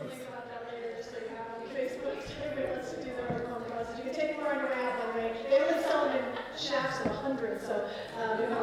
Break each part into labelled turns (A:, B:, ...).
A: that on. You can take your by the way. They only sell them in shafts of a hundred, so, um, you know,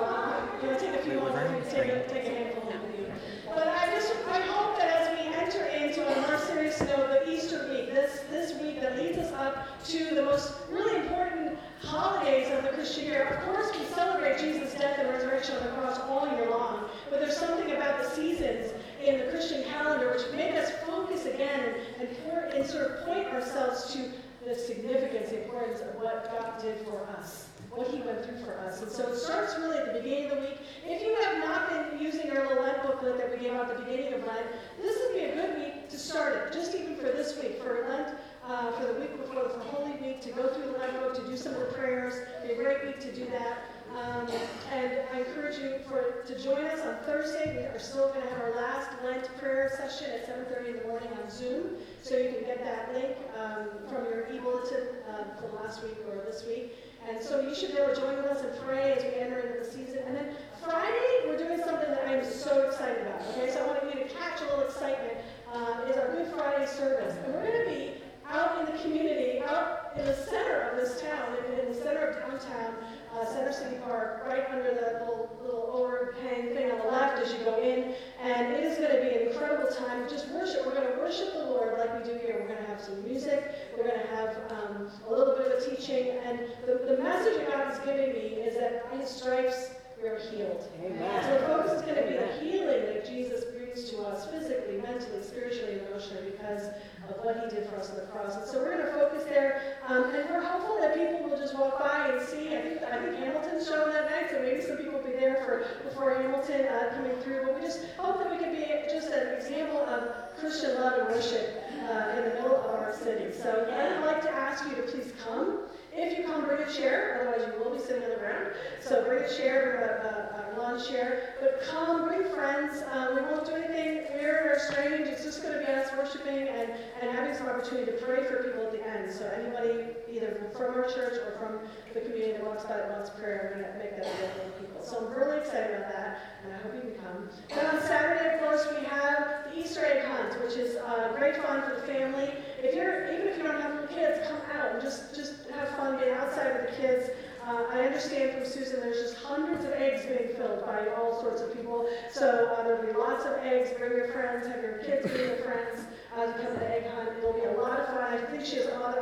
A: you want take a few you can take a, handful with you. But I just, I hope that as we enter into a more serious note, the Easter week, this, this week that leads us up to the most really important holidays of the Christian year. Of course, we celebrate Jesus' death and resurrection on the cross all year long, but there's something about the seasons in the Christian calendar which make us focus again and, and, sort of point ourselves to the significance, the importance of what God did for us, what He went through for us. And so it starts really at the beginning of the week. If you have not been using our little Lent booklet that we gave out at the beginning of Lent, this would be a good week to start it, just even for this week, for Lent. Uh, for the week before the Holy Week, to go through the Lent book, to do some of the prayers, be a great week to do that. Um, and I encourage you for to join us on Thursday. We are still going to have our last Lent prayer session at 7:30 in the morning on Zoom, so you can get that link um, from your e-bulletin uh, from last week or this week. And so you should be able to join with us and pray as we enter into the season. And then Friday, we're doing something that I'm so excited about. Okay, so I want you to catch a little excitement. Uh, is our Good Friday service, and we're going to be out in the community, out in the center of this town, in, in the center of downtown, uh, Center City Park, right under the little, little overhang thing on the left as you go in. And it is going to be an incredible time of just worship. We're going to worship the Lord like we do here. We're going to have some music. We're going to have um, a little bit of a teaching. And the, the message God is giving me is that by His stripes, we're healed.
B: Amen.
A: So the focus is going to be the healing that Jesus to us physically, mentally, spiritually, emotionally because of what he did for us on the cross. And so we're going to focus there, um, and we're hopeful that people will just walk by and see. I think I think Hamilton's showing that night, so maybe some people will be there for before Hamilton uh, coming through. But we just hope that we can be just an example of Christian love and worship uh, in the middle of our city. So I'd like to ask you to please come. If you come, bring a chair, otherwise you will be sitting on the ground. So bring a chair, a, a, a lawn chair. But come, bring friends. Um, we won't do anything weird or strange. It's just going to be us worshiping and, and having some opportunity to pray for people at the end. So anybody, either from our church or from the community that walks by that wants prayer, we're going to make that available to people. So I'm really excited about that, and I hope you can come. Then on Saturday, of course, we have the Easter egg hunt, which is uh, great fun for the family. If you're, even if you don't have little kids, come out and just, just have fun being outside with the kids. Uh, I understand from Susan there's just hundreds of eggs being filled by all sorts of people. So uh, there'll be lots of eggs. Bring your friends, have your kids bring your friends uh, to come to the egg hunt. It'll be a lot of fun. I think she has other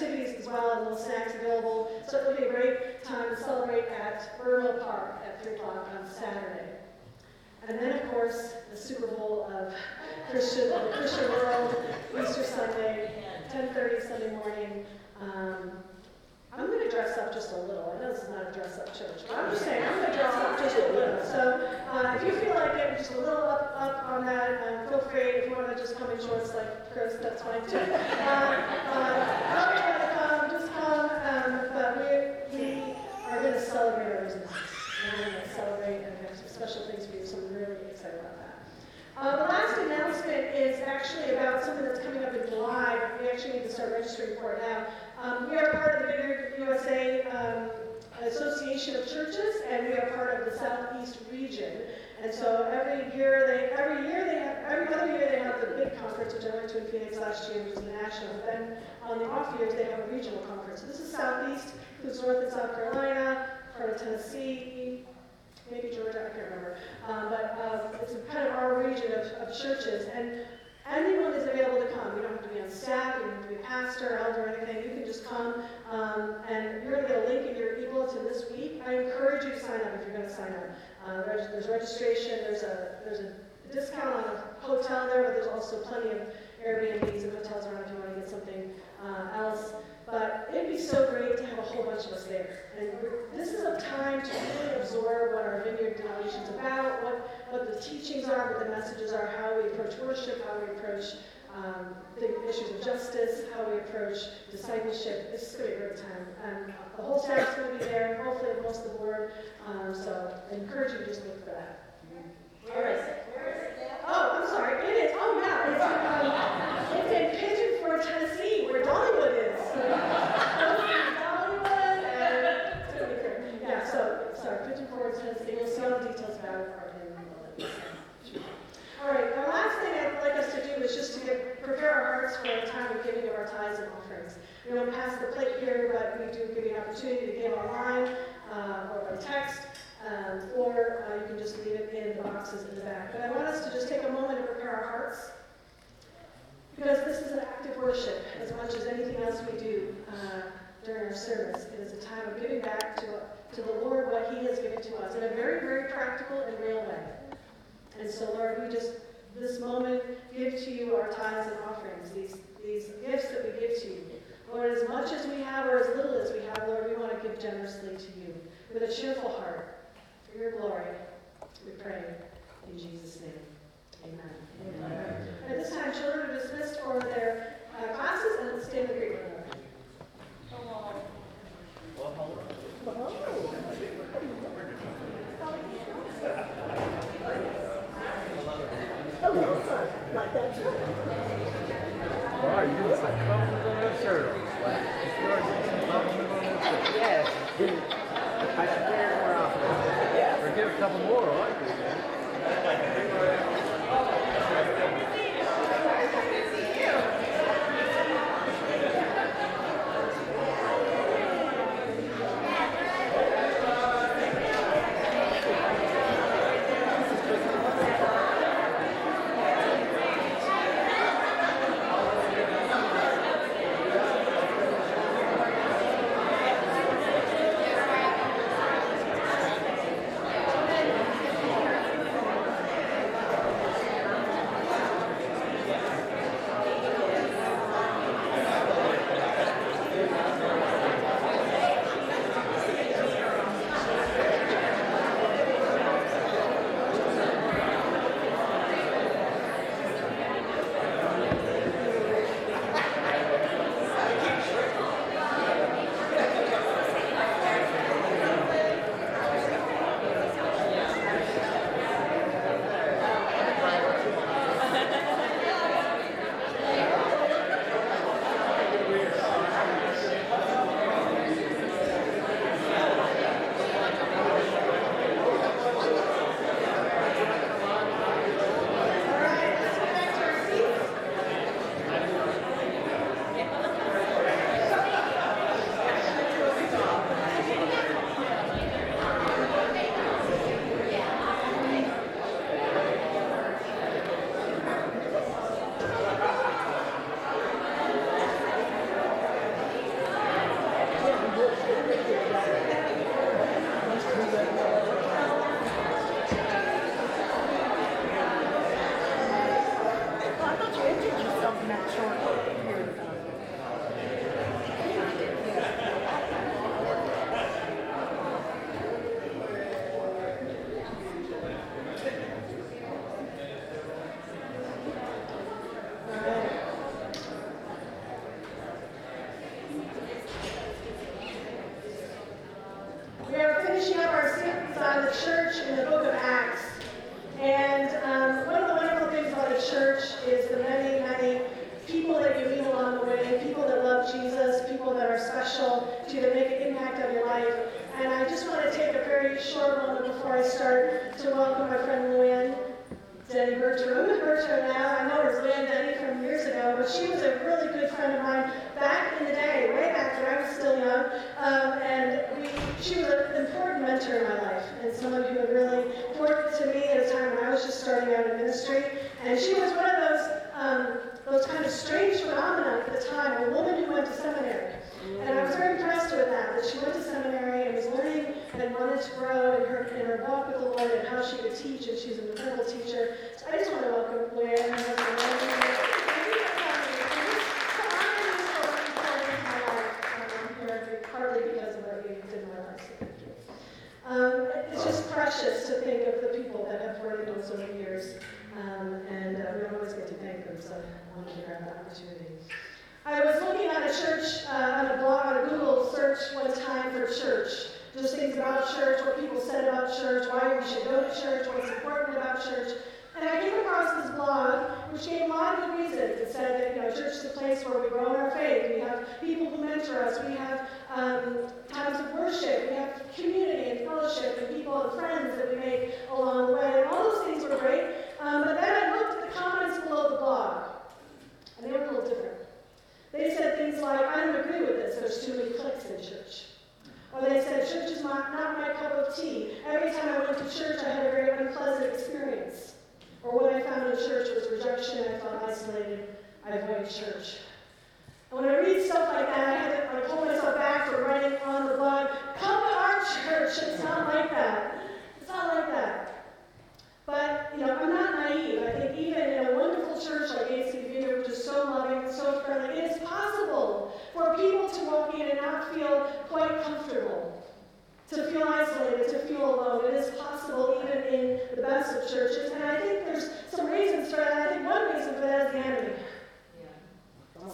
A: activities as well and little snacks available. So it'll be a great time to celebrate at Burnell Park at 3 o'clock on Saturday. And then, of course, the Super Bowl of Christian, the Christian world, Easter Sunday, 10.30 Sunday morning. Um, I'm going to dress up just a little. I know this is not a dress up church, but I'm just saying I'm going to dress up just a little. So uh, if you feel like getting just a little up, up on that, um, feel free. If you want to just come in shorts like Chris, that's fine too. Uh, uh, however you want to come, just come. Um, but we, we are going to celebrate our business. We're going to celebrate and have some special things for you, so I'm really excited about that. Uh, the last announcement is actually about something that's coming up in July. We actually need to start registering for it now. Um, we are part of the Vineyard USA um, Association of Churches, and we are part of the Southeast region. And so every year they, every year they have, every other year they have the big conference, which I went to in Phoenix last year, which the national. But then on the off years they have a regional conference. So this is Southeast, includes North and South Carolina, part of Tennessee, maybe Georgia, I can't remember. Um, but uh, it's kind of our region of, of churches. And anyone is available to come. You don't have to be on staff, you don't have to be a pastor, elder, or anything. You can just come. Um, and you're going to get a link in your e-bulletin this week. I encourage you to sign up if you're going to sign up. Uh, there's registration. There's a there's a discount on a hotel there, but there's also plenty of Airbnbs and hotels around if you want to get something uh, else. But it'd be so great to have a whole bunch of us there. And this is a time to really absorb what our vineyard denomination is about, what, what the teachings are, what the messages are, how we approach worship, how we approach um, the issues of justice, how we approach discipleship. This is going to be a great time. And the whole staff's going to be there, and hopefully most of the board. Um, so I encourage you to just look for that. All right. Oh, I'm sorry. It is. Oh, yeah. It's in, um, it's in Pigeon Forge, Tennessee, where Dollywood is. Dollywood and yeah. So sorry, Pigeon Forge, Tennessee. You'll see all the details about it in the All right. The last thing I'd like us to do is just to to pass the plate here, but we do give you an opportunity to give online uh, or by text, um, or uh, you can just leave it in the boxes in But I want us to just take a moment to prepare our hearts because this is an act of worship as much as anything else we do uh, during our service. It is a time of giving back to, to the Lord what He has given to us in a very, very practical and real way. And so, Lord, we just, this moment, give to you our tithes and offerings, these, these gifts that we give to you. Lord, as much as we have or as little as we have, Lord, we want to give generously to you with a cheerful heart for your glory. We pray in Jesus' name. Amen. Amen. At this time, children are dismissed for their uh, classes and stay in the great room.
B: Like that.
C: All right, you can say, come on that shirt.
B: Yes.
C: I should wear it more often.
B: Yes.
C: Or get a couple more,
A: on the church in the book of Acts. And um, one of the wonderful things about a church is the many, many people that you meet along the way, people that love Jesus, people that are special to you, that make an impact on your life. And I just want to take a very short moment before I start to welcome my friend Luann. Denny Bertram. Bertram now, I know her as Luann Denny from years ago, but she was a really good friend of mine back in the day, way back when I was still young. Um, and we, she was an important mentor in my life, and someone who had really worked to me at a time when I was just starting out in ministry. And she was one of those, um, those kind of strange phenomena at the time, a woman who went to seminary. And I was very impressed with that, that she went to seminary and was learning and wanted to grow in her, in her walk with the Lord and how she could teach, and she's an incredible teacher. So I just want to welcome Luann and her husband, um, partly because of what you did in my life. Um, it's just precious to think of the people that have into us over the years, um, and uh, we don't always get to thank them, so I wanted to grab that opportunity. I was looking at a church, uh, on a blog, on a Google search one time for church. Just things about church, what people said about church, why we should go to church, what's important about church. And I came across this blog, which gave a lot of good reasons. It said that you know, church is a place where we grow in our faith. We have people who mentor us. We have um, times of worship. We have community and fellowship and people and friends that we make along the way. And all those things were great. Um, but then I looked at the comments below the blog, and they were a little different. They said things like, I don't agree with this. There's too many cliques in church. Or they said, church is my, not my cup of tea. Every time I went to church, I had a very unpleasant experience rejection, I felt isolated, I avoided church. And when I read stuff like that, I had to like, pull myself back from writing on the blog, come to our church. It's not like that. It's not like that. But, you know, I'm not naive. I think even in a wonderful church like ACV, which is so loving, and so friendly, it is possible for people to walk in and not feel quite comfortable, to feel isolated, to feel alone. It is possible even in the best of churches. And I think there's some reasons for that. I think one reason for that is the enemy.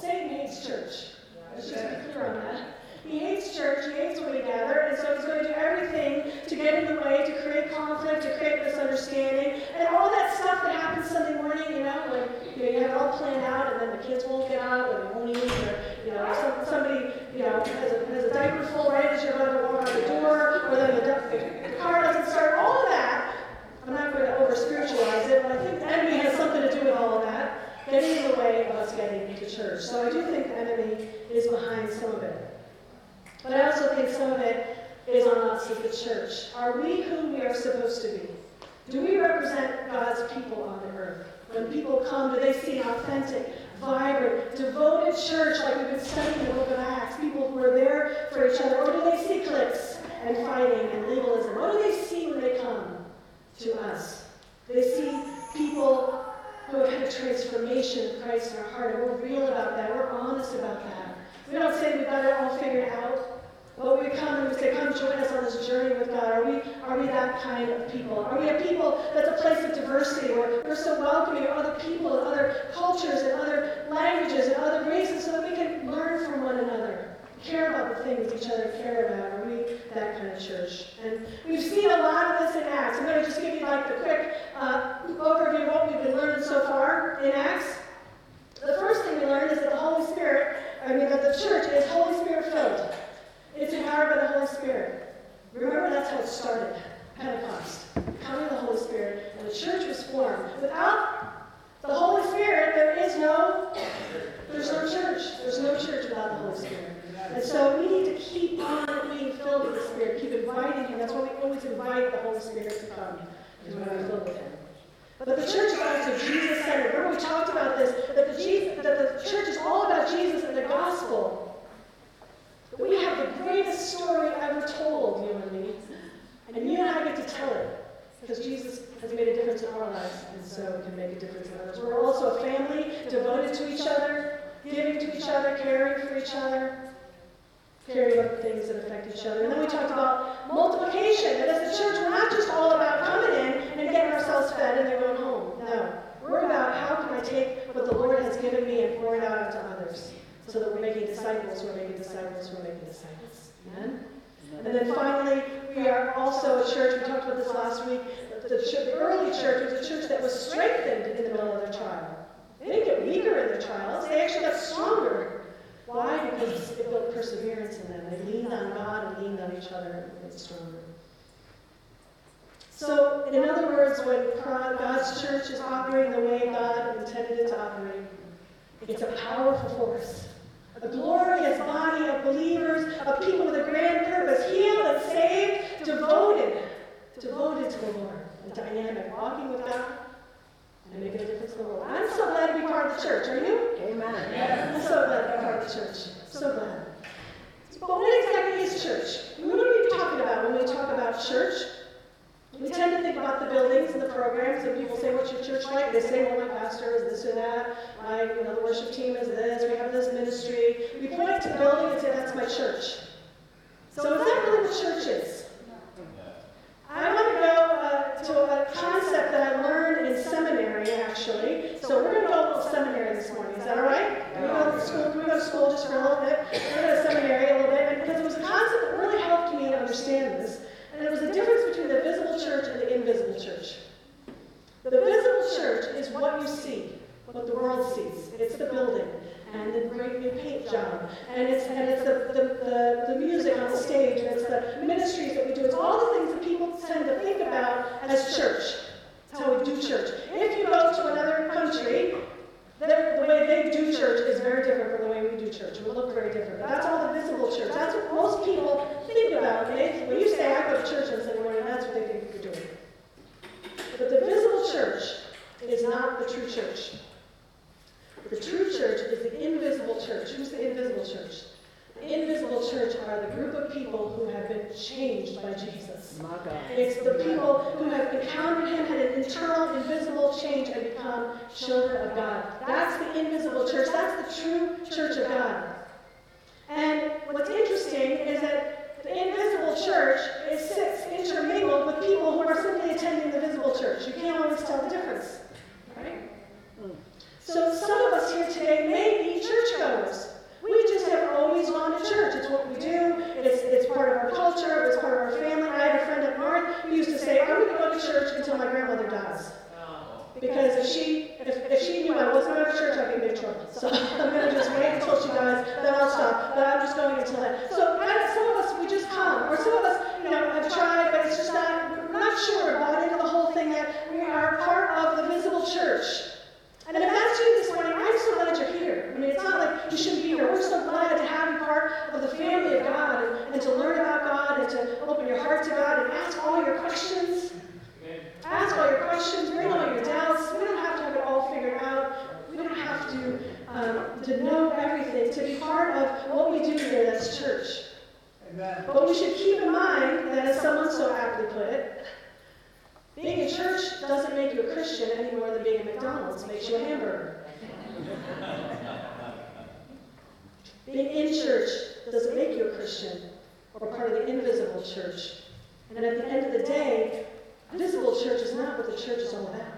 A: Satan hates church. Let's just be clear on that. He hates church, he hates when we gather, and so he's going to do everything to get in the way, to create conflict, to create misunderstanding, and all that stuff that happens Sunday morning, you know, when you, know, you have it all planned out, and then the kids won't get up, or they won't eat, or, you know, some, somebody, you know, has a, has a diaper full right as you're about to walk out the door, or then the, the car doesn't start, all of that. I'm not going to over spiritualize it, but I think the enemy has something to do with all of that, getting in the way of us getting to church. So I do think the enemy is behind some of it. But I also think some of it is on us as the church. Are we who we are supposed to be? Do we represent God's people on the earth? When people come, do they see an authentic, vibrant, devoted church like we've been studying in the book of Acts? People who are there for each other? Or do they see cliques and fighting and legalism? What do they see when they come to us? They see people who have had a transformation of Christ in our heart, and we're real about that. We're honest about that. We don't say we've got it all figured out. But we come and we say, come join us on this journey with God. Are we, are we that kind of people? Are we a people that's a place of diversity where we're so welcoming of other people and other cultures and other languages and other races so that we can learn from one another? Care about the things each other care about. Are we that kind of church? And we've seen a lot of this in Acts. I'm going to just give you like the quick uh, overview of what we've been learning so far in Acts. The first thing we learned is that the Holy Spirit, I mean, that the church is Holy Spirit filled. It's empowered by the Holy Spirit. Remember, that's how it started. Pentecost. Coming of the Holy Spirit, and the church was formed. Without the Holy Spirit, there is no, there's no church. There's no church without the Holy Spirit. And so we need to keep on being filled with the Spirit, keep inviting Him. That's why we always invite the Holy Spirit to come, when we're filled with Him. But the church is also Jesus centered. Remember, we talked about this, that the, Jesus, that the church is all about Jesus and the gospel. We have the greatest story ever told, you and me. And you and I get to tell it. Because Jesus has made a difference in our lives, and so can make a difference in others. We're also a family devoted to each other, giving to each other, caring for each other, caring about things that affect each other. And then we talked about multiplication. That as a church, we're not just all about coming in and getting ourselves fed and then going home. No. We're about how can I take what the Lord has given me and pour it out into others. So that we're making disciples, we're making disciples, we're making disciples. Amen? And then finally, we are also a church, we talked about this last week, the, the, the early church was a church that was strengthened in the middle of their trial. They didn't get weaker in their trials, they actually got stronger. Why? Because it built perseverance in them. They leaned on God and leaned on each other and got stronger. So, in other words, when God's church is operating the way God intended it to operate, it's a powerful force. A glorious body of believers, of people with a grand purpose, healed and saved, devoted, devoted to the Lord, and dynamic, walking with God and making a difference in the world. I'm so glad to be part of the church. Are you?
B: Amen.
A: I'm so glad to be part of the church. So glad. But what exactly is church? What are we talking about when we talk about church? We tend to think about the buildings and the programs, and people say, "What's your church like?" They say, "Well, my pastor is this or that. My, you know, the worship team is this. We have this ministry." We point to the building and say, "That's my church." So is that really what church is? I want to go uh, to a concept that I learned in seminary, actually. So we're going to go to a little seminary this morning. Is that all right? We go to school? We go to school just for a little bit? We're going to seminary a little bit, and because it was a concept that really helped me understand this. And it was a difference between the visible church and the invisible church. The visible church is what you see, what the world sees. It's the building and the great new paint job, and it's and it's the, the, the, the music on the stage, and it's the ministries that we do. It's all the things that people tend to think about as church. How we do church. If you go to another country, the, way they do church is very different from the way we do church. Will look very different. That's all the visible church. That's what most people think about. They, when you say, I go to church on Sunday morning, that's what they think you're doing. But the visible church is not the true church. The true church is the invisible church. Who's the invisible church? The invisible church are the group of people who have been changed by Jesus.
B: My God.
A: It's the people who have encountered him, had an internal, invisible change, and become children of God. That's the invisible church. That's the true church of God. And what's interesting is that the invisible church is sits intermingled with people who are simply attending the visible church. You can't always tell the difference. Right? Hmm. So some of us here today may be churchgoers. We just have always gone to church. It's what we do. It's, it's part of our culture. It's part of our family. I had a friend up north who used to say, I'm going to go to church until my grandmother dies. Because if she if, if she knew I wasn't going to church, I'd be in big trouble. So I'm going to just wait until she dies, then I'll stop. But I'm just going until then. So I, some of us, we just come. Or some of us, you know, have tried, but it's just not, we're not sure, bought into the whole thing that we are part of the visible church. And if that's you this morning, I'm so glad you're here. I mean, it's not like you shouldn't be here. We're so glad to have you part of the family of God and, and to learn about God and to open your heart to God and ask all your questions. Ask all your questions, bring all your doubts. We don't have to have it all figured out. We don't have to, um, to know everything, to be part of what we do here that's church. But we should keep in mind that, as someone so aptly put it, being a church doesn't make you a Christian any more than being a McDonald's makes you a hamburger. Being in church doesn't make you a Christian or part of the invisible church. And at the end of the day, visible church is not what the church is all about.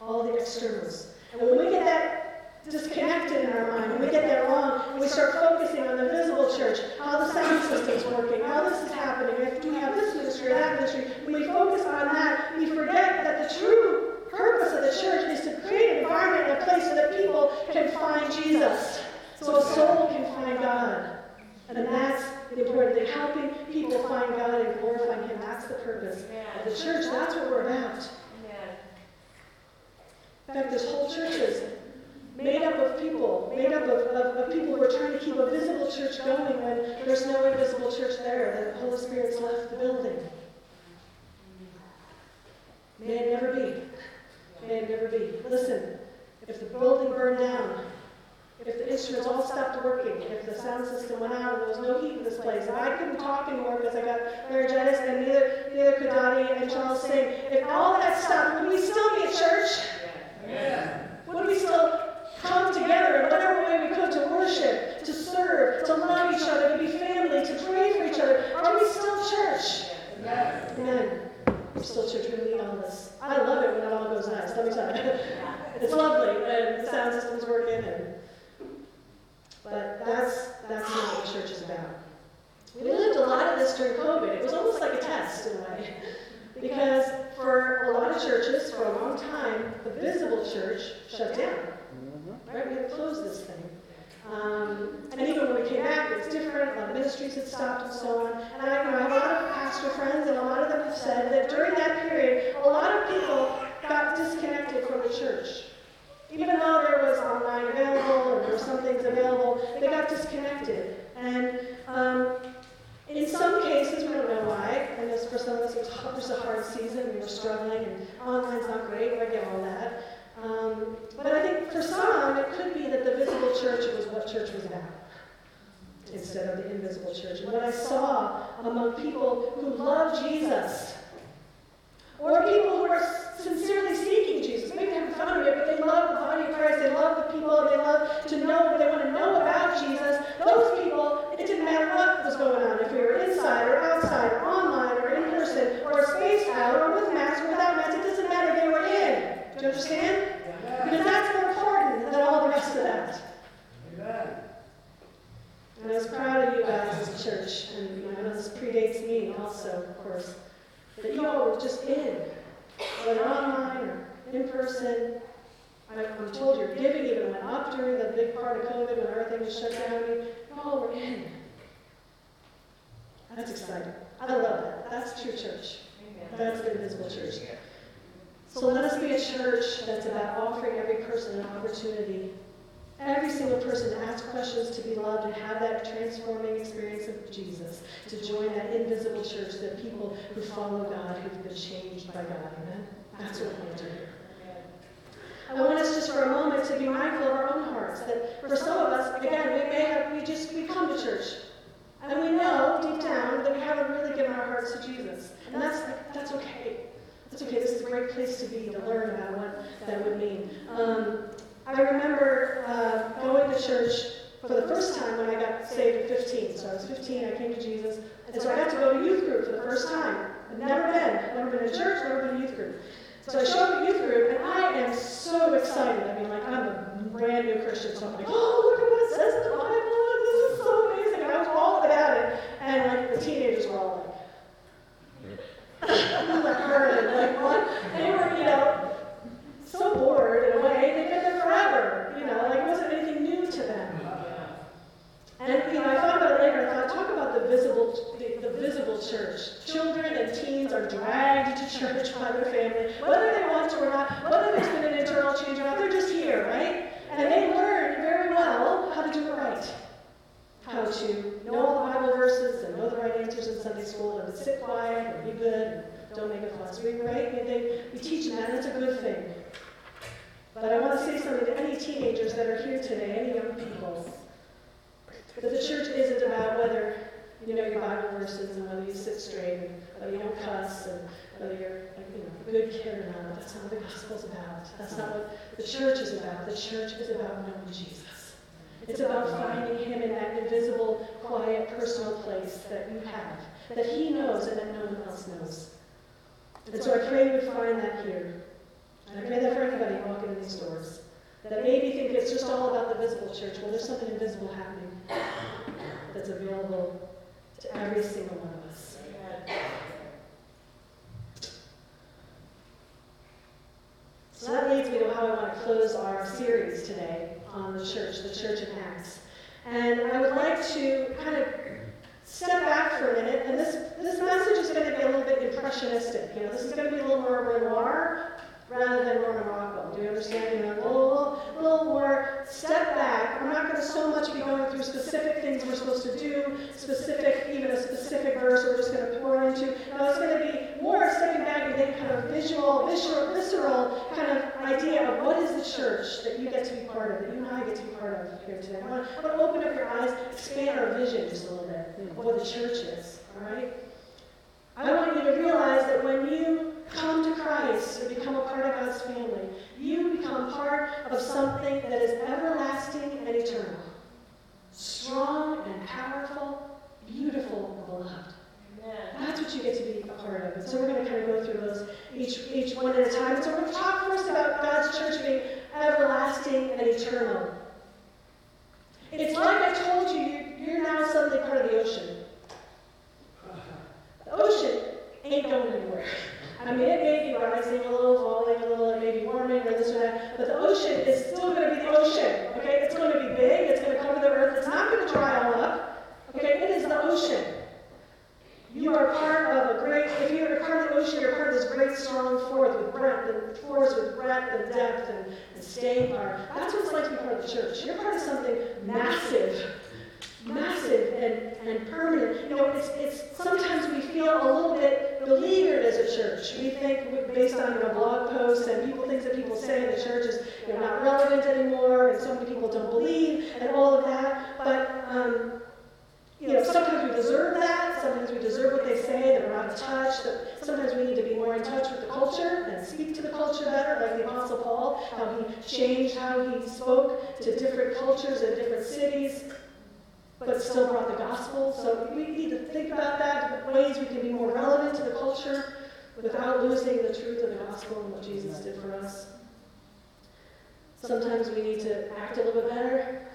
A: All the externals. And when we get that disconnected in our mind, when we get that wrong, and we start focusing on the visible church, how the sound system's working, how this is happening, if we have this ministry or that ministry, when we focus on that, we forget that the true purpose of the church is to create an environment and a place so that people can find Jesus. So a soul can find God. And that's the important thing, helping people find God and glorifying Him. That's the purpose of the church. That's what we're about. In fact, this whole church is made up of people, made up of, of, of people who are trying to keep a visible church going when there's no invisible church there. The Holy Spirit's left the building. May it never be. May it never be. Listen, if the building burned down, if the instruments all stopped working, if the sound system went out and there was no heat in this place, if I couldn't talk anymore because I got laryngitis and neither, neither could Dottie and Charles sing, if all that stopped, would we still be a church? Would we still come together in whatever way we could to worship, to serve, to love each other, to be family, to pray for each other? Are we still church? Amen. We're still church. We need all this. I love it when it all goes nice. Let me tell you. It's lovely when the sound system's working and but that's that's not what the church is about. We lived a lot of this during COVID. It was almost like a test in a way. Because for a lot of churches, for a long time, the visible church shut down. Right? We had to close this thing. Um, and even when we came back, it was different. A lot of ministries had stopped and so on. And I, know, I have a lot of pastor friends, and a lot of them have said that during that period, a lot of people got disconnected from the church. Even though there was online available and there were some things available, they got disconnected. And um, in some cases, we don't know why, and this, for some of us, it was, a hard season, and we were struggling, and online's not great, I get all that. Um, but I think for some, it could be that the visible church was what church was about instead of the invisible church. What I saw among people who love Jesus, or people who are sincerely seeking Jesus, maybe they haven't found him yet, but they love the body of Christ, they love the people, they love to know, they want to know about Jesus, those people, it didn't matter what was going on, if we were inside or outside, or online or in person, or spaced out, or with masks or without masks, it doesn't matter, they were in. Do you understand? Because that's more important than all the rest of that. And I was proud of you guys as a church, and you know, I know this predates me also, of course, that you all were just in, whether online or in person. I- I'm told your giving during the big part of COVID when everything was shut down. All were in. That's exciting. I love that. That's true church. That's the invisible church. So let us be a church that's about offering every person an opportunity, every single person to ask questions, to be loved, and have that transforming experience of Jesus, to join that invisible church, the people who follow God, who've been changed by God. Amen? That's what we do here. be mindful of our own hearts. That for some of us, again, we may have, we just, we come to church. And we know deep down that we haven't really given our hearts to Jesus. And that's, that's okay. That's okay. This is a great place to be to learn about what that would mean. Um, I remember uh, going to church for the first time when I got saved at 15. So I was 15, I came to Jesus. And so I got to go to youth group for the first time. I've never been. Never been to church, never been to youth group. So I showed up at youth group, I so excited. I mean, like, I'm a brand new Christian, so I'm like, oh, look at what it says in the Bible. This is so amazing. And I was all about it. And, like, the teenagers were all like, like, hurting, like, what? And they were, you know, so bored in a way. They've been there forever. You know, like, it wasn't anything new to them. And, you know, I thought about it later. I thought, talk about the visible, the, the visible church. Children and teens are dragged to church by their family, whether they want to or not, whether there's been an internal change or not. They're just here, right? And they learn very well how to do it right. How to know all the Bible verses and know the right answers in Sunday school and sit quiet and be good and don't make a fuss. We, right? We, they, we teach them that. It's a good thing. But I want to say something to any teenagers that are here today, any young people. That the church isn't about whether you know your Bible verses and whether you sit straight and whether you don't cuss and whether you're you know, a good kid or not. That's not what the gospel's about. That's not what the church is about. The church is about knowing Jesus. It's about finding him in that invisible, quiet, personal place that you have, that he knows and that no one else knows. And so I pray you would find that here. And I pray that for anybody walking in these doors that maybe think it's just all about the visible church. Well, there's something invisible happening that's available to every single one of us. So that leads me to how I want to close our series today on the church, the church in Acts. And I would like to kind of step back for a minute, and this, this message is going to be a little bit impressionistic. You know, this is going to be a little more Renoir rather than Rockwell. Do you understand? You know, a little, little, more step back. We're not going to so much be going through specific things we're supposed to do, specific, even a specific verse we're just going to pour into. No, it's going to be more stepping back and getting kind of visual, visceral, visceral kind of idea of what is the church that you get to be part of, that you and I get to be part of here today. I want to open up your eyes, expand our vision just a little bit of what the church is. All right? I want you to realize that when you come to Christ and become a part of God's family, you become part of something that is everlasting and eternal. Strong and powerful, beautiful and beloved. That's what you get to be a part of. And so we're going to kind of go through those each, each one at a time. So we're going to talk first about God's church being everlasting and eternal. It's like I told you, you're now suddenly part of the ocean. Uh-huh. The ocean ain't going anywhere. I mean, it may be rising a little, falling a little, it may be warming or this or that, but the ocean is still going to be the ocean. Okay, it's going to be big. It's going to cover the earth. It's not going to dry all up. Okay, it is the ocean. You are part of a great. If you're part of the ocean, you're part of this great, strong force with breadth and force with breadth and depth and, and staying power. That's what it's like to be part of the church. You're part of something massive massive and, and permanent. You know, it's, it's sometimes we feel a little bit beleaguered as a church. We think, based on you know, blog posts and people things that people say the church is you know, not relevant anymore, and so many people don't believe, and all of that. But um, you know, sometimes we deserve that. Sometimes we deserve what they say, that we're out of touch. That sometimes we need to be more in touch with the culture and speak to the culture better, like the Apostle Paul, how he changed how he spoke to different cultures and different cities but still brought the gospel. So we need to think about that, ways we can be more relevant to the culture without losing the truth of the gospel and what Jesus did for us. Sometimes we need to act a little bit better,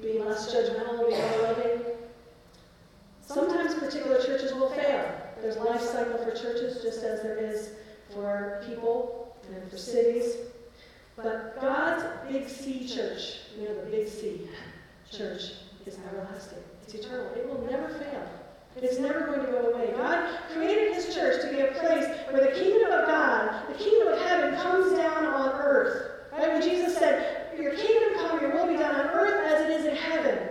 A: be less judgmental, be more loving. Sometimes particular churches will fail. There's a life cycle for churches, just as there is for people and for cities. But God's Big C church, you know, the Big C church, is everlasting. It's eternal. It will never fail. It's never going to go away. God created His church to be a place where the kingdom of God, the kingdom of heaven, comes down on earth. Right? When Jesus said, Your kingdom come, your will be done on earth as it is in heaven.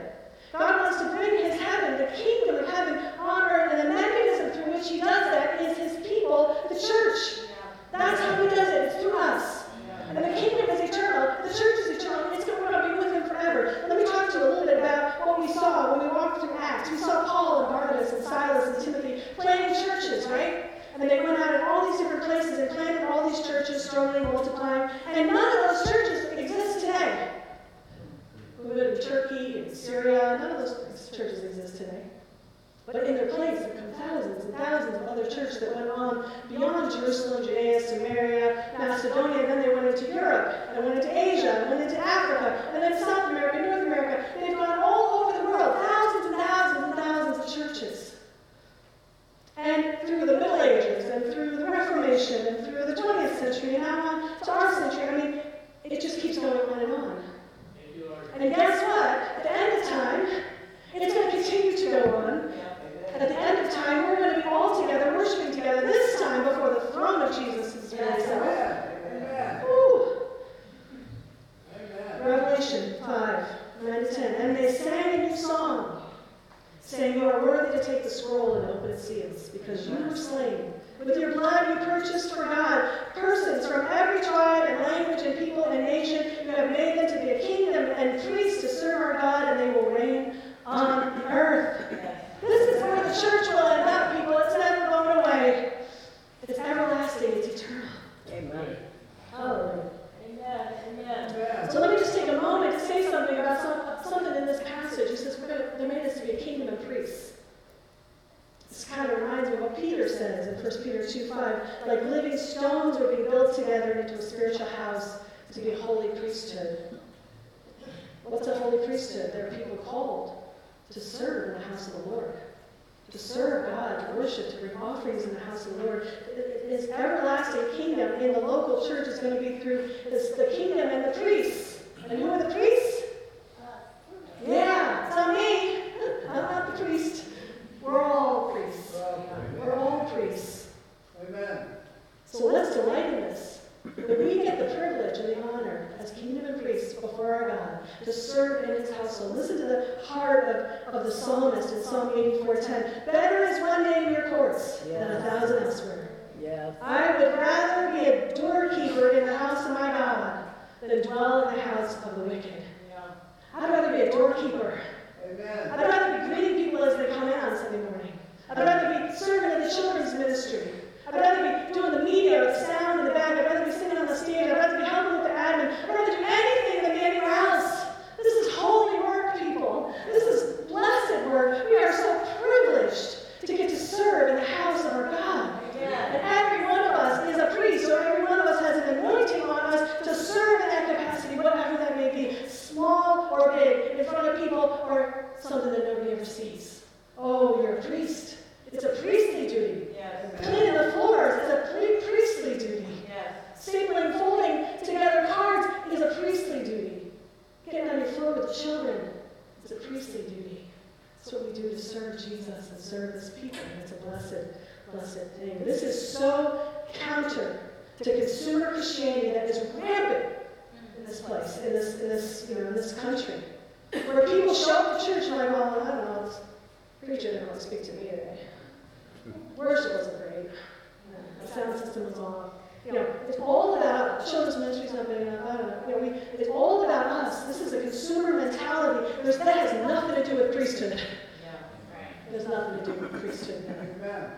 A: God wants to bring His heaven, the kingdom of heaven, on earth, and the mechanism through which He does that is His people, the church. That's how He does it. It's through us. And the kingdom is eternal. The church is eternal church that went on beyond Jerusalem, Judea, Samaria, Macedonia, and then they went into Europe, and went into Asia, and went into Africa, and then South America, North America. They've gone all over the world, thousands and thousands and thousands of churches. And through the Middle Ages, and through the Reformation, and through the 20th century, and now on to our century, I mean, it just keeps going on and on. And guess what? At the end of time, it's going to continue to go on. At the end of time, we're going to be all together, worshiping together, this time before the throne of Jesus' very self. Woo. Revelation 5, 9 to 10. And they sang a new song, saying, You are worthy to take the scroll and open its seals, because you were slain. With your blood you purchased for God persons from every tribe and language and people and nation. You have made them to be a kingdom and priests to serve our God, and they will reign on earth. This is where the church will end up, people. It's never going away. It's everlasting, it's eternal.
B: Amen.
A: Hallelujah. Amen. Amen. So let me just take a moment to say something about some, something in this passage. He says, we're gonna, they're made us to be a kingdom of priests. This kind of reminds me of what Peter says in 1 Peter 2 5. Like living stones, we're being built together into a spiritual house to be a holy priesthood. What's a holy priesthood? There are people called to serve in the house of the Lord, to serve God, to worship, to bring offerings in the house of the Lord. His everlasting kingdom in the local church is going to be through this, the kingdom and the priests. And who are the priests? Yeah, it's not me. I'm not the priest. We're all priests. We're all priests.
D: Amen.
A: So let's delight in this. That we get the privilege and the honor as kingdom and priests before our God to serve in his household. Listen to the heart of, of the psalmist in Psalm 84.10. Better is one day in your courts than a thousand elsewhere.
B: Yes.
A: I would rather be a doorkeeper in the house of my God than dwell in the house of the wicked. I'd rather be a doorkeeper.
D: Amen.
A: I'd rather be greeting people as they come in on Sunday morning. I'd rather be serving in the children's ministry. I'd rather be doing the media the sound in the back. I'd rather be singing on the stage. I'd rather be helping with the admin. I'd rather do anything than be anywhere else. This is holy work, people. This is blessed work. We are so privileged to get to serve in the house of our God. And every one of us is a priest, or every one of us has an anointing on us to serve in that capacity, whatever that may be, small or big, in front of people, or something that nobody ever sees. Oh, you're a priest. It's a priestly duty. Yes. Cleaning the floors is a pri- priestly duty. Yes. Stapling, folding together cards is a priestly duty. Getting on your floor with the children is a priestly duty. That's what we do to serve Jesus and serve his people. And it's a blessed, blessed thing. This is so counter to consumer Christianity that is rampant in this place, in this, in this, you know, in this country. Where people show up to church and like, well, I don't know, this preacher didn't want to speak to me today. Worship wasn't great. The sound system was off. You know, it's all about children's ministries not big enough. I don't know. You know, we, it's all about us. This is a consumer mentality. There's, that has nothing to do with priesthood. It has nothing to do with priesthood.
D: Amen.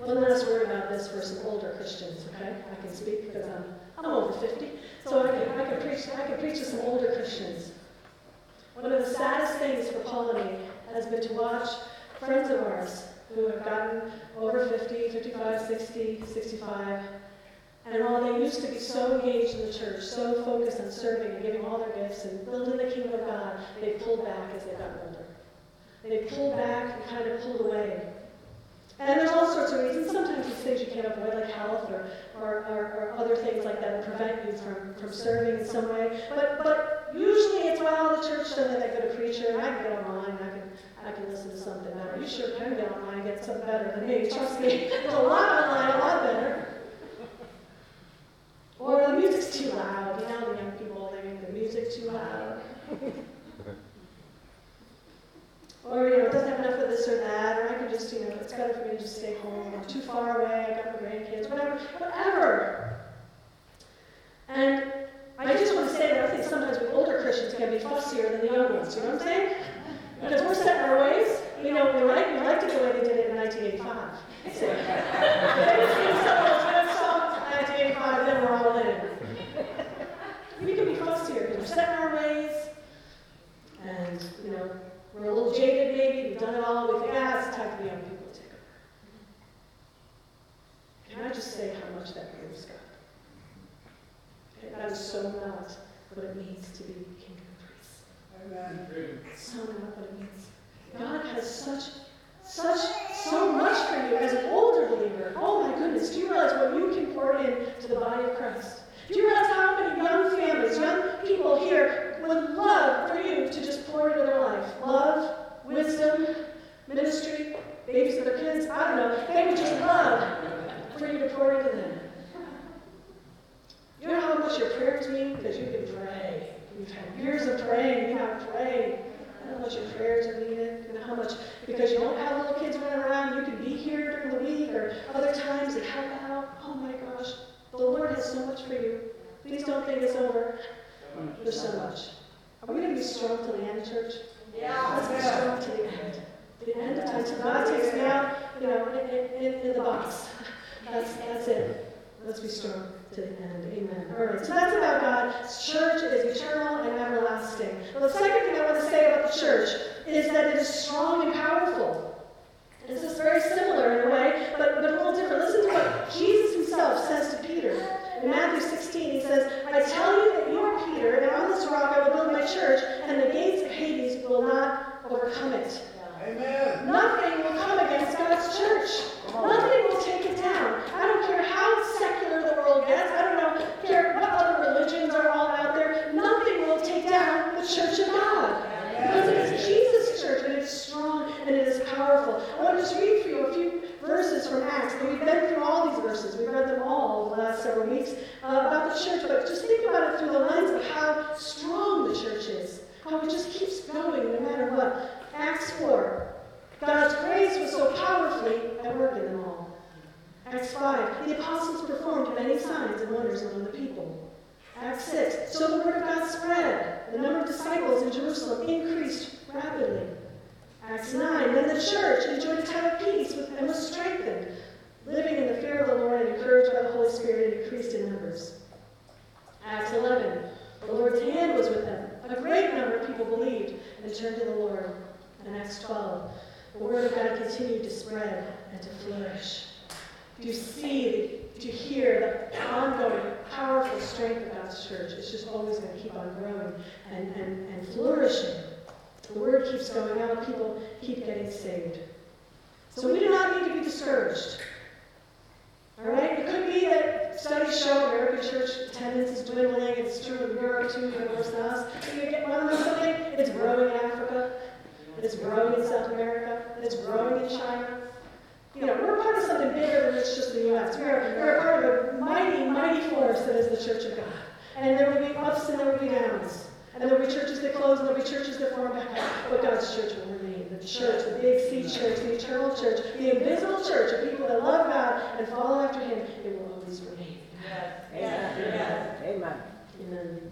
A: One last word about this for some older Christians, okay? I can speak because I'm, I'm over 50, so I can, I can preach I can preach to some older Christians. One of the saddest things for me has been to watch friends of ours who have gotten over 50, 55, 60, 65, and while they used to be so engaged in the church, so focused on serving and giving all their gifts and building the kingdom of God, they pulled back as they got older. They pulled back and kind of pulled away. And there's all sorts of reasons. Sometimes it's things you can't avoid, like health or, or, or, or other things like that that prevent you from, from serving in some way. But, but usually it's, well, the church have that good a preacher, and I can get online, I can, I can listen to something better. You sure can get online and get something better than me, trust me. There's a lot online, a lot better. Or the music's too loud. You know, the young people, they make the music too loud. Or, you know, it doesn't have enough of this or that, or I can just, you know, it's better for me to just stay home, I'm too far away, I've got my grandkids, whatever, whatever. And I just want to say that I think sometimes we older Christians can be fussier than the young ones, you know what I'm saying? Because we're set in our ways, we know we like, we liked it the way they did it in 1985. If they didn't sing some of those good songs in 1985, then we're all in. We can be fussier because we're set in our ways, and, you know, we're a little jaded maybe, we've done it all, we think, ah, it's time for the young people to take over. could just say how much that grieves God. Okay, that is so not what it means to be kingdom priests.
B: Amen.
A: So not what it means. God has such, such, so much for you as an older believer. Oh my goodness, do you realize what you can pour in to the body of Christ? Do you realize how many young families, young people here would love for you to just pour into their life? Love, wisdom, ministry, babysit their kids, I don't know. They would just love for you to pour into them. You know how much your prayers mean? Because you can pray. Years of praying, you have prayed. I don't know how much your prayers are needed. You know how much, because you don't have little kids running around, you can be here during the week or other times and help out. Oh my gosh, the Lord has so much for you. Please don't think it's over. There's so much. Are we going to be strong till the end, church?
B: Yeah.
A: Let's be strong till the end. The end of time. Till God takes me out, you know, in, in, in the box. That's, that's it. Let's be strong to the end. Amen. All right. So that's about God. Church is eternal Well, the second thing I want to say about the church is that it is strong and powerful. This is very similar in a way, but, but a little different. Listen to what Jesus himself says to Peter. In Matthew 16, he says, I tell you that you are Peter, and on this rock I will build my church, and the gates of Hades will not overcome it.
B: Amen.
A: Nothing will come against God's church. Nothing will take it down. I don't care how secular the world gets. I don't know, care what other religions are all out there. Nothing will take down the church of God. Because it is Jesus' church, and it's strong, and it is powerful. I want to just read for you a few verses from Acts. We've been through all these verses. We've read them all the last several weeks uh, about the church. But just think about it through the lens of how strong the church is. How it just keeps going no matter what. Acts 4. God's grace was so powerfully at work in them all. Acts 5. The apostles performed many signs and wonders among the people. Acts 6. So the word of God spread. The number of disciples in Jerusalem increased rapidly. Acts 9. Then the church enjoyed a time of peace and was strengthened, living in the fear of the Lord and encouraged by the Holy Spirit increased in numbers. Acts 11. The Lord's hand was with them. A great number of people believed and turned to the Lord. And Acts 12. The word of God continued to spread and to flourish. Do you see, do you hear the ongoing, powerful strength of God's church? It's just always going to keep on growing and, and, and flourishing. The word keeps going out, people keep getting saved. So we do not need to be discouraged. All right? It could be that studies show American church attendance is dwindling. It's true in Europe too, even worse than us. But you get one of something? It's growing in Africa. It's growing in South America. It's growing in China. You know, we're part of something bigger than it's just the U.S. We're, we're part of a mighty, mighty force that is the Church of God. And there will be ups and there will be downs. And there will be churches that close and there will be churches that form back up. But God's church will remain. The church, the big C church, the eternal church, the invisible church of people that love God and follow after Him, it will always remain.
B: Amen. Amen.
A: Amen.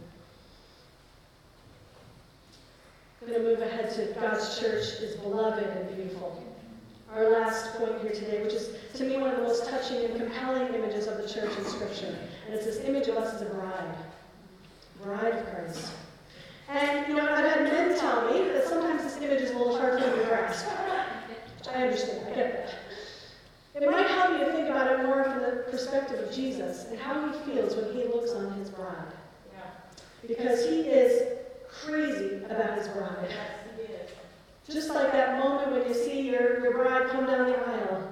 A: I'm going to move ahead to God's church is beloved and beautiful. Our last point here today, which is to me one of the most touching and compelling images of the church in Scripture. And it's this image of us as a bride. Bride of Christ. And, you know, I've had men tell me that sometimes this image is a little hard for to grasp. I understand, I get that. It might help you to think about it more from the perspective of Jesus and how he feels when he looks on his bride. Because he is crazy about his bride. Just like that moment when you see your, your bride come down the aisle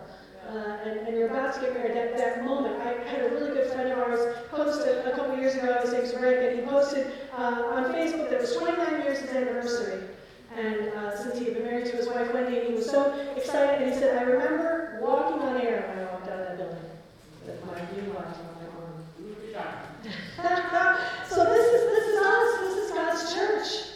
A: and, and you're about to get married, that, that moment. I had a really good friend of ours post a, a couple years ago, his name's Rick, and he posted uh, on Facebook that it was 29 years his anniversary. And uh, since he had been married to his wife Wendy, and he was so excited, and he said, I remember walking on air when I walked out of that building with my new wife on my arm. so this is this is us. This is God's church.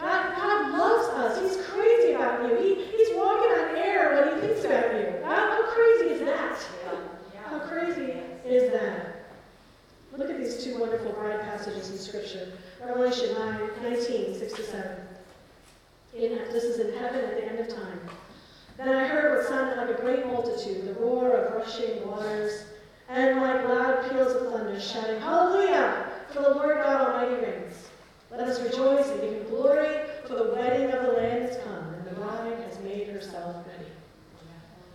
A: God, God loves us. He's crazy about you. He, he's walking on air when he thinks about you. How, how crazy is that? How crazy is that? Look at bride passages in Scripture. Revelation 9, 19, 6 to 7. In, this is in heaven at the end of time. Then I heard what sounded like a great multitude, the roar of rushing waters, and like loud peals of thunder, shouting, Hallelujah! For the Lord God Almighty reigns. Let us rejoice and give him glory, for the wedding of the Lamb has come, and the bride has made herself ready.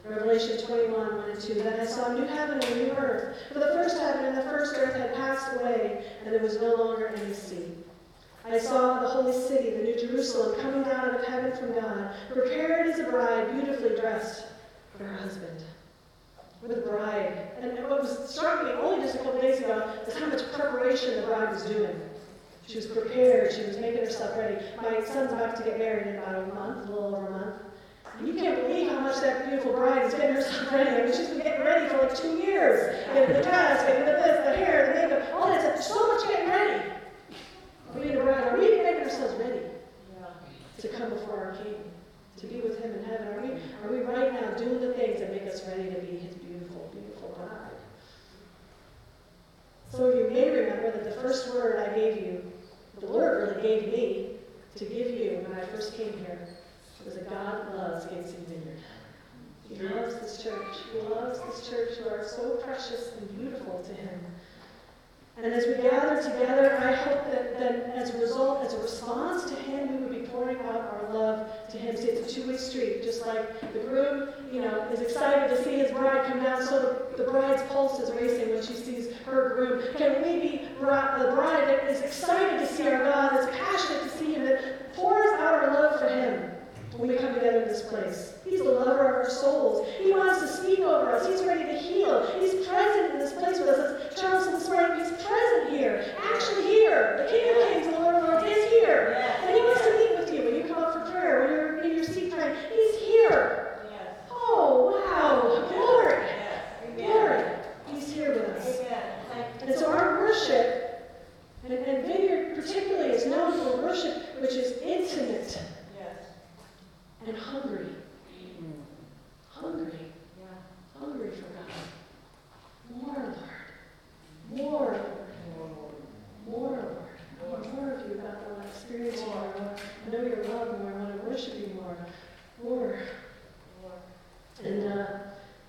A: Revelation 21, 1 and 2. Then I saw a new heaven and a new earth. For the first heaven and the first earth had passed away, and there was no longer any sea. I saw the holy city, the new Jerusalem, coming down out of heaven from God, prepared as a bride, beautifully dressed for her husband. With a bride. And what was struck me only just a couple days ago is how much preparation the bride was doing. She was prepared, she was making herself ready. My son's about to get married in about a month, a little over a month. You can't believe how much that beautiful bride is getting herself ready. I mean, she's been getting ready for like two years. Getting the dress, getting the this, the hair, the makeup, all that stuff. So much getting ready. We, the bride, are we making ourselves ready to come before our King, to be with Him in heaven? Are we, are we right now doing the things that make us ready to be His beautiful, beautiful bride? So you may remember that the first word I gave you, the Lord really gave me to give you when I first came here, was that God loves Gainesville Vineyard. He loves this church. He loves this church who are so precious and beautiful to Him. And as we gather together, I hope that, that as a result, as a response to Him, we would be pouring out our love to Him. See, it's a two-way street. Just like the groom, you know, is excited to see his bride come down, so the, the bride's pulse is racing when she sees her groom. Can we be bri- the bride that is excited to see our God, that's passionate to see Him, that pours out our love for Him? When we come together in this place. He's the lover of our souls. He wants to speak over us. He's ready to heal. He's present in this place with us. As Charles this morning, he's present here. Actually here. The King of Kings and the Lord of Lords is here. And he wants to meet with you when you come up for prayer, when you're in your seat praying. He's here. Oh, wow. Glory. Glory. He's here with us. And so our worship, and, and Vineyard particularly is known for worship which is intimate and hungry. Hungry. Hungry for God. More, Lord. More, Lord. More, Lord. More of you, God. I want to experience you more. I want to know your love more. I want to worship you more. More. And uh,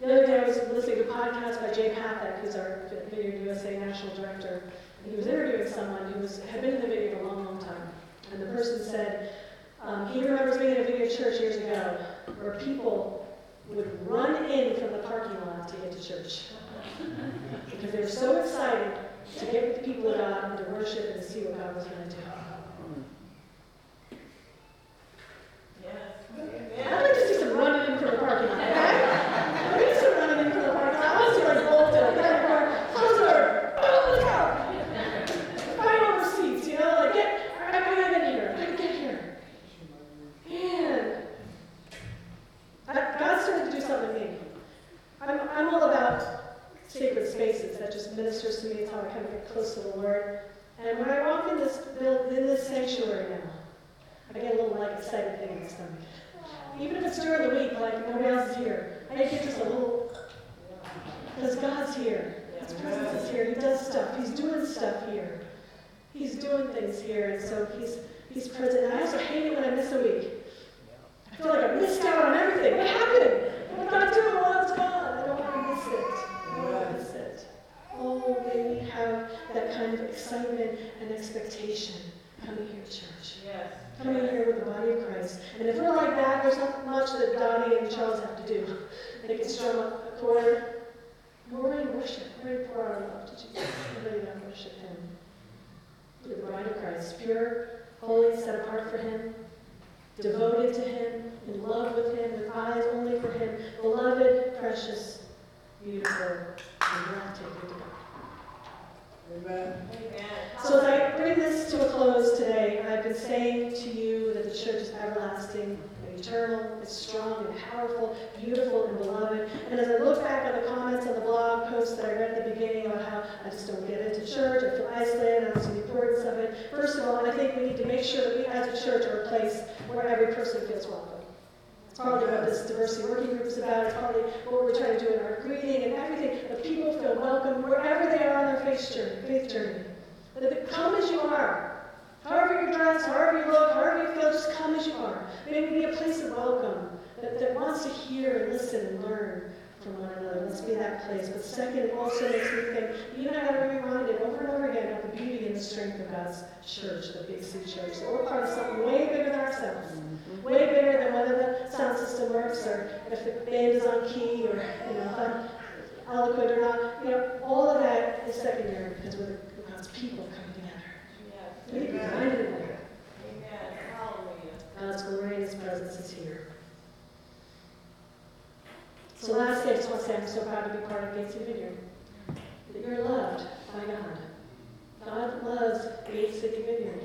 A: the other day I was listening to a podcast by Jay Pathak, who's our Vineyard USA National Director. And he was interviewing someone who was, had been in the vineyard a long, long time. And the person said, um, he remembers being in a vineyard church years ago where people would run in from the parking lot to get to church. because they were so excited to get with the people of God and to worship and to see what God was going to do. I'd like to see some running in from the parking lot, okay? We need some running in from the parking lot. I want to see like bolted, like that car, close the door, oh, look out! Fight over seats, you know, like get, I, I gotta get here, I gotta get here. Man, I- God started to do something in me. I'm, I'm all about sacred spaces. That just ministers to me. It's how I kind of get close to the Lord. And when I walk in this build, in this sanctuary now, I get a little like excited thing in my stomach. Even if it's during the week, like nobody else is here, I get just a little because God's here. His presence is here. He does stuff. He's doing stuff here. He's doing things here, and so he's he's present. And I also hate it when I miss a week. I feel like I missed out on everything. What happened? What did God do while I was gone? I don't want to miss it. I don't want to miss it. Oh, may we have that kind of excitement and expectation coming here to church. Coming here with the body of Christ. And if we're like that, there's not much that Dottie and Charles have to do. They can strum up a chord. We're ready to worship. We're ready to pour our love to Jesus. We're ready to worship Him. We're the bride of Christ. Pure, holy, set apart for Him devoted to Him, in love with Him, with eyes only for Him, beloved, precious, beautiful, and breathtaking to God. So as I bring this to a close today, I've been saying to you that the church is everlasting and eternal, it's strong and powerful, beautiful and beloved. And as I look back on the comments on the blog post that I read at the beginning about how I just don't get into church, I feel isolated, I don't see the importance of it. First of all, I think we need to make sure that we as a church are a place where every person feels welcome. It's partly what this diversity working group is about. It's partly what we're trying to do in our greeting and everything. That people feel welcome wherever they are on their faith journey. Faith journey. That come as you are. However you're dressed, however you look, however you feel, just come as you are. May we be a place of welcome that, that wants to hear and listen and learn from one another. Let's be that place. But second, also makes me think, you and I be reminded over and over again of the beauty and the strength of God's church, the Big C Church. That we're part of something way bigger than ourselves way bigger than whether the sound system works or if the band is on key or you know if eloquent or not. You know, all of that is secondary because we're God's people coming together. Yes. We need Amen. to be reminded of that. God's glory and His presence is here. So lastly, I just want to say I'm so proud to be part of Gates Vineyard. That you're loved by God. God loves Gates Vineyard.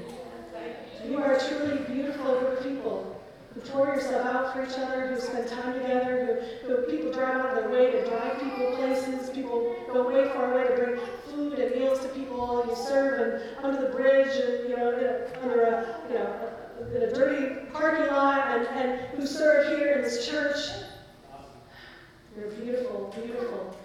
A: You are a truly beautiful group of people who pour yourself out for each other, who spend time together, who, who people drive out of their way to drive people places, people go way far away to bring food and meals to people, and you serve and under the bridge, and you know, a, under a you know in a dirty parking lot, and, and who serve here in this church. You're beautiful, beautiful.